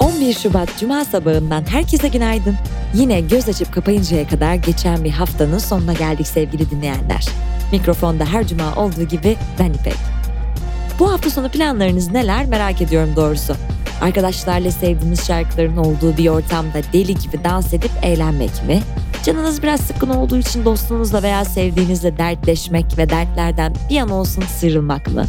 11 Şubat Cuma sabahından herkese günaydın. Yine göz açıp kapayıncaya kadar geçen bir haftanın sonuna geldik sevgili dinleyenler. Mikrofonda her cuma olduğu gibi ben İpek. Bu hafta sonu planlarınız neler merak ediyorum doğrusu. Arkadaşlarla sevdiğiniz şarkıların olduğu bir ortamda deli gibi dans edip eğlenmek mi? Canınız biraz sıkkın olduğu için dostunuzla veya sevdiğinizle dertleşmek ve dertlerden bir an olsun sıyrılmak mı?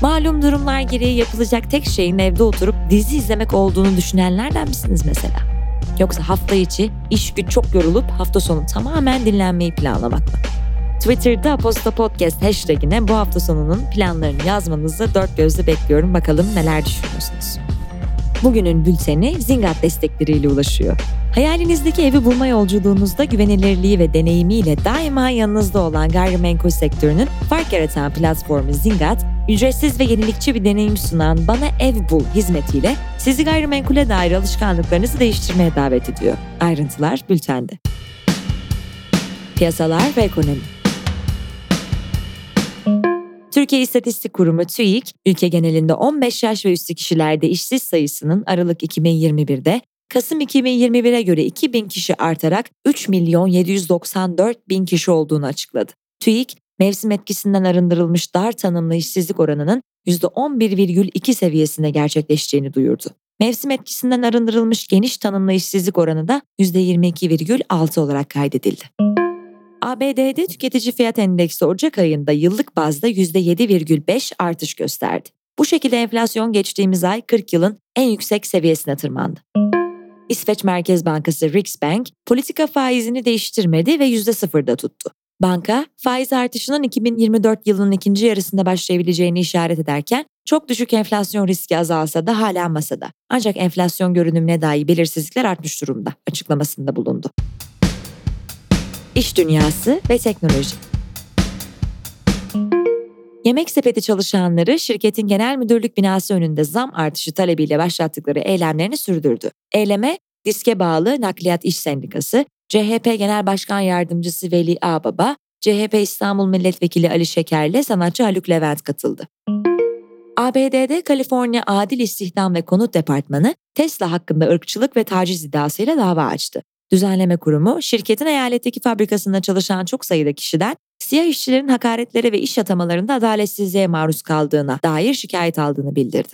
Malum durumlar gereği yapılacak tek şeyin evde oturup dizi izlemek olduğunu düşünenlerden misiniz mesela? Yoksa hafta içi iş güç çok yorulup hafta sonu tamamen dinlenmeyi planlamak mı? Twitter'da Aposta Podcast hashtagine bu hafta sonunun planlarını yazmanızı dört gözle bekliyorum. Bakalım neler düşünüyorsunuz. Bugünün bülteni Zingat destekleriyle ulaşıyor. Hayalinizdeki evi bulma yolculuğunuzda güvenilirliği ve deneyimiyle daima yanınızda olan gayrimenkul sektörünün fark yaratan platformu Zingat, ücretsiz ve yenilikçi bir deneyim sunan Bana Ev Bul hizmetiyle sizi gayrimenkule dair alışkanlıklarınızı değiştirmeye davet ediyor. Ayrıntılar bültende. Piyasalar ve ekonomi Türkiye İstatistik Kurumu TÜİK, ülke genelinde 15 yaş ve üstü kişilerde işsiz sayısının Aralık 2021'de Kasım 2021'e göre 2000 kişi artarak 3 milyon 794 bin kişi olduğunu açıkladı. TÜİK, mevsim etkisinden arındırılmış dar tanımlı işsizlik oranının %11,2 seviyesinde gerçekleşeceğini duyurdu. Mevsim etkisinden arındırılmış geniş tanımlı işsizlik oranı da %22,6 olarak kaydedildi. ABD'de tüketici fiyat endeksi Ocak ayında yıllık bazda %7,5 artış gösterdi. Bu şekilde enflasyon geçtiğimiz ay 40 yılın en yüksek seviyesine tırmandı. İsveç Merkez Bankası Riksbank politika faizini değiştirmedi ve %0'da tuttu. Banka, faiz artışının 2024 yılının ikinci yarısında başlayabileceğini işaret ederken çok düşük enflasyon riski azalsa da hala masada. Ancak enflasyon görünümüne dair belirsizlikler artmış durumda açıklamasında bulundu. İş dünyası ve teknoloji. Yemek sepeti çalışanları şirketin genel müdürlük binası önünde zam artışı talebiyle başlattıkları eylemlerini sürdürdü. Eyleme diske bağlı Nakliyat İş Sendikası, CHP Genel Başkan Yardımcısı Veli Ağbaba, CHP İstanbul Milletvekili Ali Şeker'le sanatçı Haluk Levent katıldı. ABD'de Kaliforniya Adil İstihdam ve Konut Departmanı Tesla hakkında ırkçılık ve taciz iddiasıyla dava açtı. Düzenleme Kurumu, şirketin eyaletteki fabrikasında çalışan çok sayıda kişiden siyah işçilerin hakaretlere ve iş atamalarında adaletsizliğe maruz kaldığına dair şikayet aldığını bildirdi.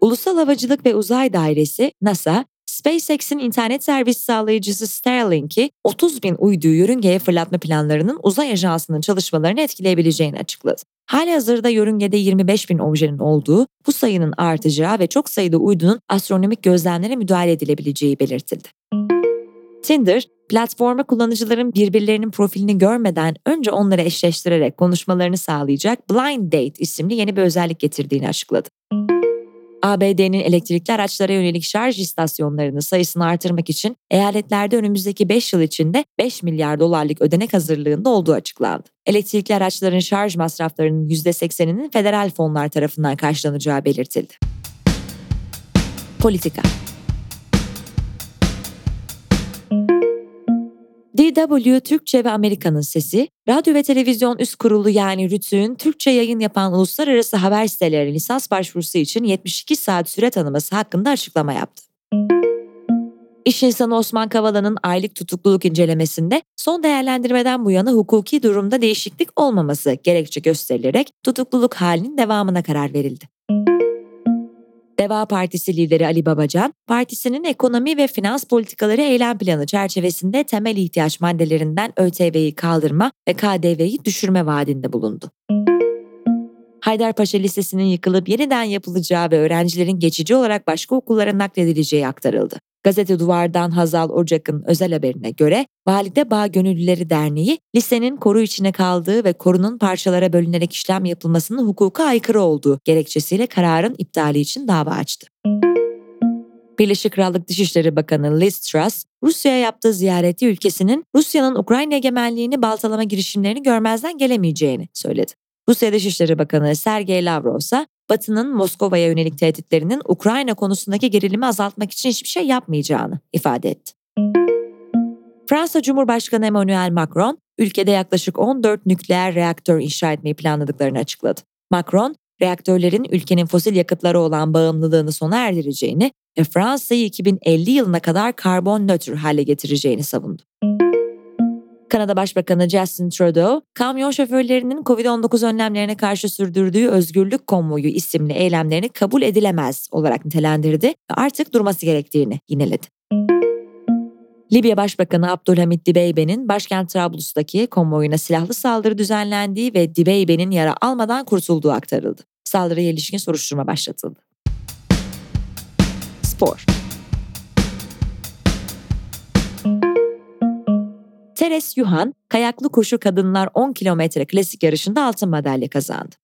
Ulusal Havacılık ve Uzay Dairesi, NASA, SpaceX'in internet servis sağlayıcısı Starlink'i 30 bin uyduyu yörüngeye fırlatma planlarının uzay ajansının çalışmalarını etkileyebileceğini açıkladı. Hali hazırda yörüngede 25 bin objenin olduğu, bu sayının artacağı ve çok sayıda uydunun astronomik gözlemlere müdahale edilebileceği belirtildi. Tinder, platforma kullanıcıların birbirlerinin profilini görmeden önce onları eşleştirerek konuşmalarını sağlayacak Blind Date isimli yeni bir özellik getirdiğini açıkladı. ABD'nin elektrikli araçlara yönelik şarj istasyonlarının sayısını artırmak için eyaletlerde önümüzdeki 5 yıl içinde 5 milyar dolarlık ödenek hazırlığında olduğu açıklandı. Elektrikli araçların şarj masraflarının %80'inin federal fonlar tarafından karşılanacağı belirtildi. Politika DW Türkçe ve Amerika'nın Sesi, radyo ve televizyon üst kurulu yani RTÜK'ün Türkçe yayın yapan uluslararası haber siteleri lisans başvurusu için 72 saat süre tanıması hakkında açıklama yaptı. İş insanı Osman Kavala'nın aylık tutukluluk incelemesinde son değerlendirmeden bu yana hukuki durumda değişiklik olmaması gerekçe gösterilerek tutukluluk halinin devamına karar verildi. Deva Partisi lideri Ali Babacan, partisinin ekonomi ve finans politikaları eylem planı çerçevesinde temel ihtiyaç maddelerinden ÖTV'yi kaldırma ve KDV'yi düşürme vaadinde bulundu. Haydarpaşa Lisesi'nin yıkılıp yeniden yapılacağı ve öğrencilerin geçici olarak başka okullara nakledileceği aktarıldı. Gazete Duvar'dan Hazal Ocak'ın özel haberine göre Valide Bağ Gönüllüleri Derneği lisenin koru içine kaldığı ve korunun parçalara bölünerek işlem yapılmasının hukuka aykırı olduğu gerekçesiyle kararın iptali için dava açtı. Birleşik Krallık Dışişleri Bakanı Liz Truss, Rusya'ya yaptığı ziyareti ülkesinin Rusya'nın Ukrayna egemenliğini baltalama girişimlerini görmezden gelemeyeceğini söyledi. Rusya Dışişleri Bakanı Sergey Lavrov ise Batı'nın Moskova'ya yönelik tehditlerinin Ukrayna konusundaki gerilimi azaltmak için hiçbir şey yapmayacağını ifade etti. Fransa Cumhurbaşkanı Emmanuel Macron, ülkede yaklaşık 14 nükleer reaktör inşa etmeyi planladıklarını açıkladı. Macron, reaktörlerin ülkenin fosil yakıtlara olan bağımlılığını sona erdireceğini ve Fransa'yı 2050 yılına kadar karbon nötr hale getireceğini savundu. Kanada Başbakanı Justin Trudeau, kamyon şoförlerinin COVID-19 önlemlerine karşı sürdürdüğü Özgürlük Konvoyu isimli eylemlerini kabul edilemez olarak nitelendirdi ve artık durması gerektiğini yineledi. Libya Başbakanı Abdülhamit Dibeybe'nin başkent Trablus'taki konvoyuna silahlı saldırı düzenlendiği ve Dibeybe'nin yara almadan kurtulduğu aktarıldı. Saldırıya ilişkin soruşturma başlatıldı. Spor Teres Yuhan, kayaklı koşu kadınlar 10 kilometre klasik yarışında altın madalya kazandı.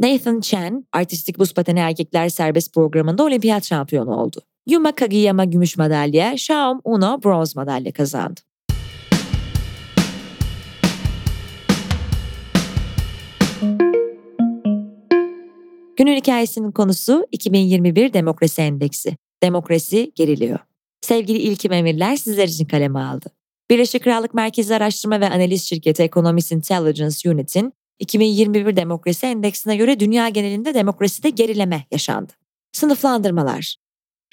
Nathan Chen, artistik buz pateni erkekler serbest programında olimpiyat şampiyonu oldu. Yuma Kagiyama gümüş madalya, Shaom Uno bronz madalya kazandı. Günün hikayesinin konusu 2021 Demokrasi Endeksi. Demokrasi geriliyor. Sevgili İlkim Emirler sizler için kaleme aldı. Birleşik Krallık Merkezi Araştırma ve Analiz Şirketi Economist Intelligence Unit'in 2021 Demokrasi Endeksine göre dünya genelinde demokraside gerileme yaşandı. Sınıflandırmalar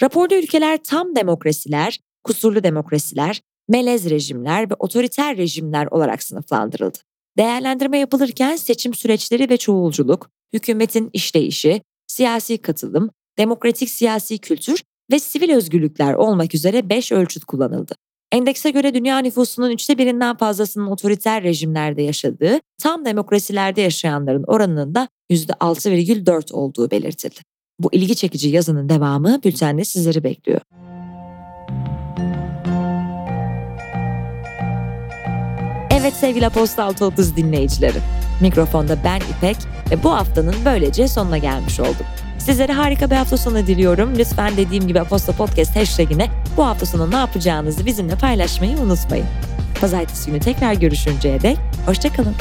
Raporda ülkeler tam demokrasiler, kusurlu demokrasiler, melez rejimler ve otoriter rejimler olarak sınıflandırıldı. Değerlendirme yapılırken seçim süreçleri ve çoğulculuk, hükümetin işleyişi, siyasi katılım, demokratik siyasi kültür ve sivil özgürlükler olmak üzere 5 ölçüt kullanıldı. Endekse göre dünya nüfusunun üçte birinden fazlasının otoriter rejimlerde yaşadığı, tam demokrasilerde yaşayanların oranının da %6,4 olduğu belirtildi. Bu ilgi çekici yazının devamı bültende sizleri bekliyor. Evet sevgili Aposta 630 dinleyicileri. Mikrofonda ben İpek ve bu haftanın böylece sonuna gelmiş oldum. Sizlere harika bir hafta sonu diliyorum. Lütfen dediğim gibi Aposta Podcast hashtagine bu hafta sonu ne yapacağınızı bizimle paylaşmayı unutmayın. Pazartesi günü tekrar görüşünceye dek hoşçakalın.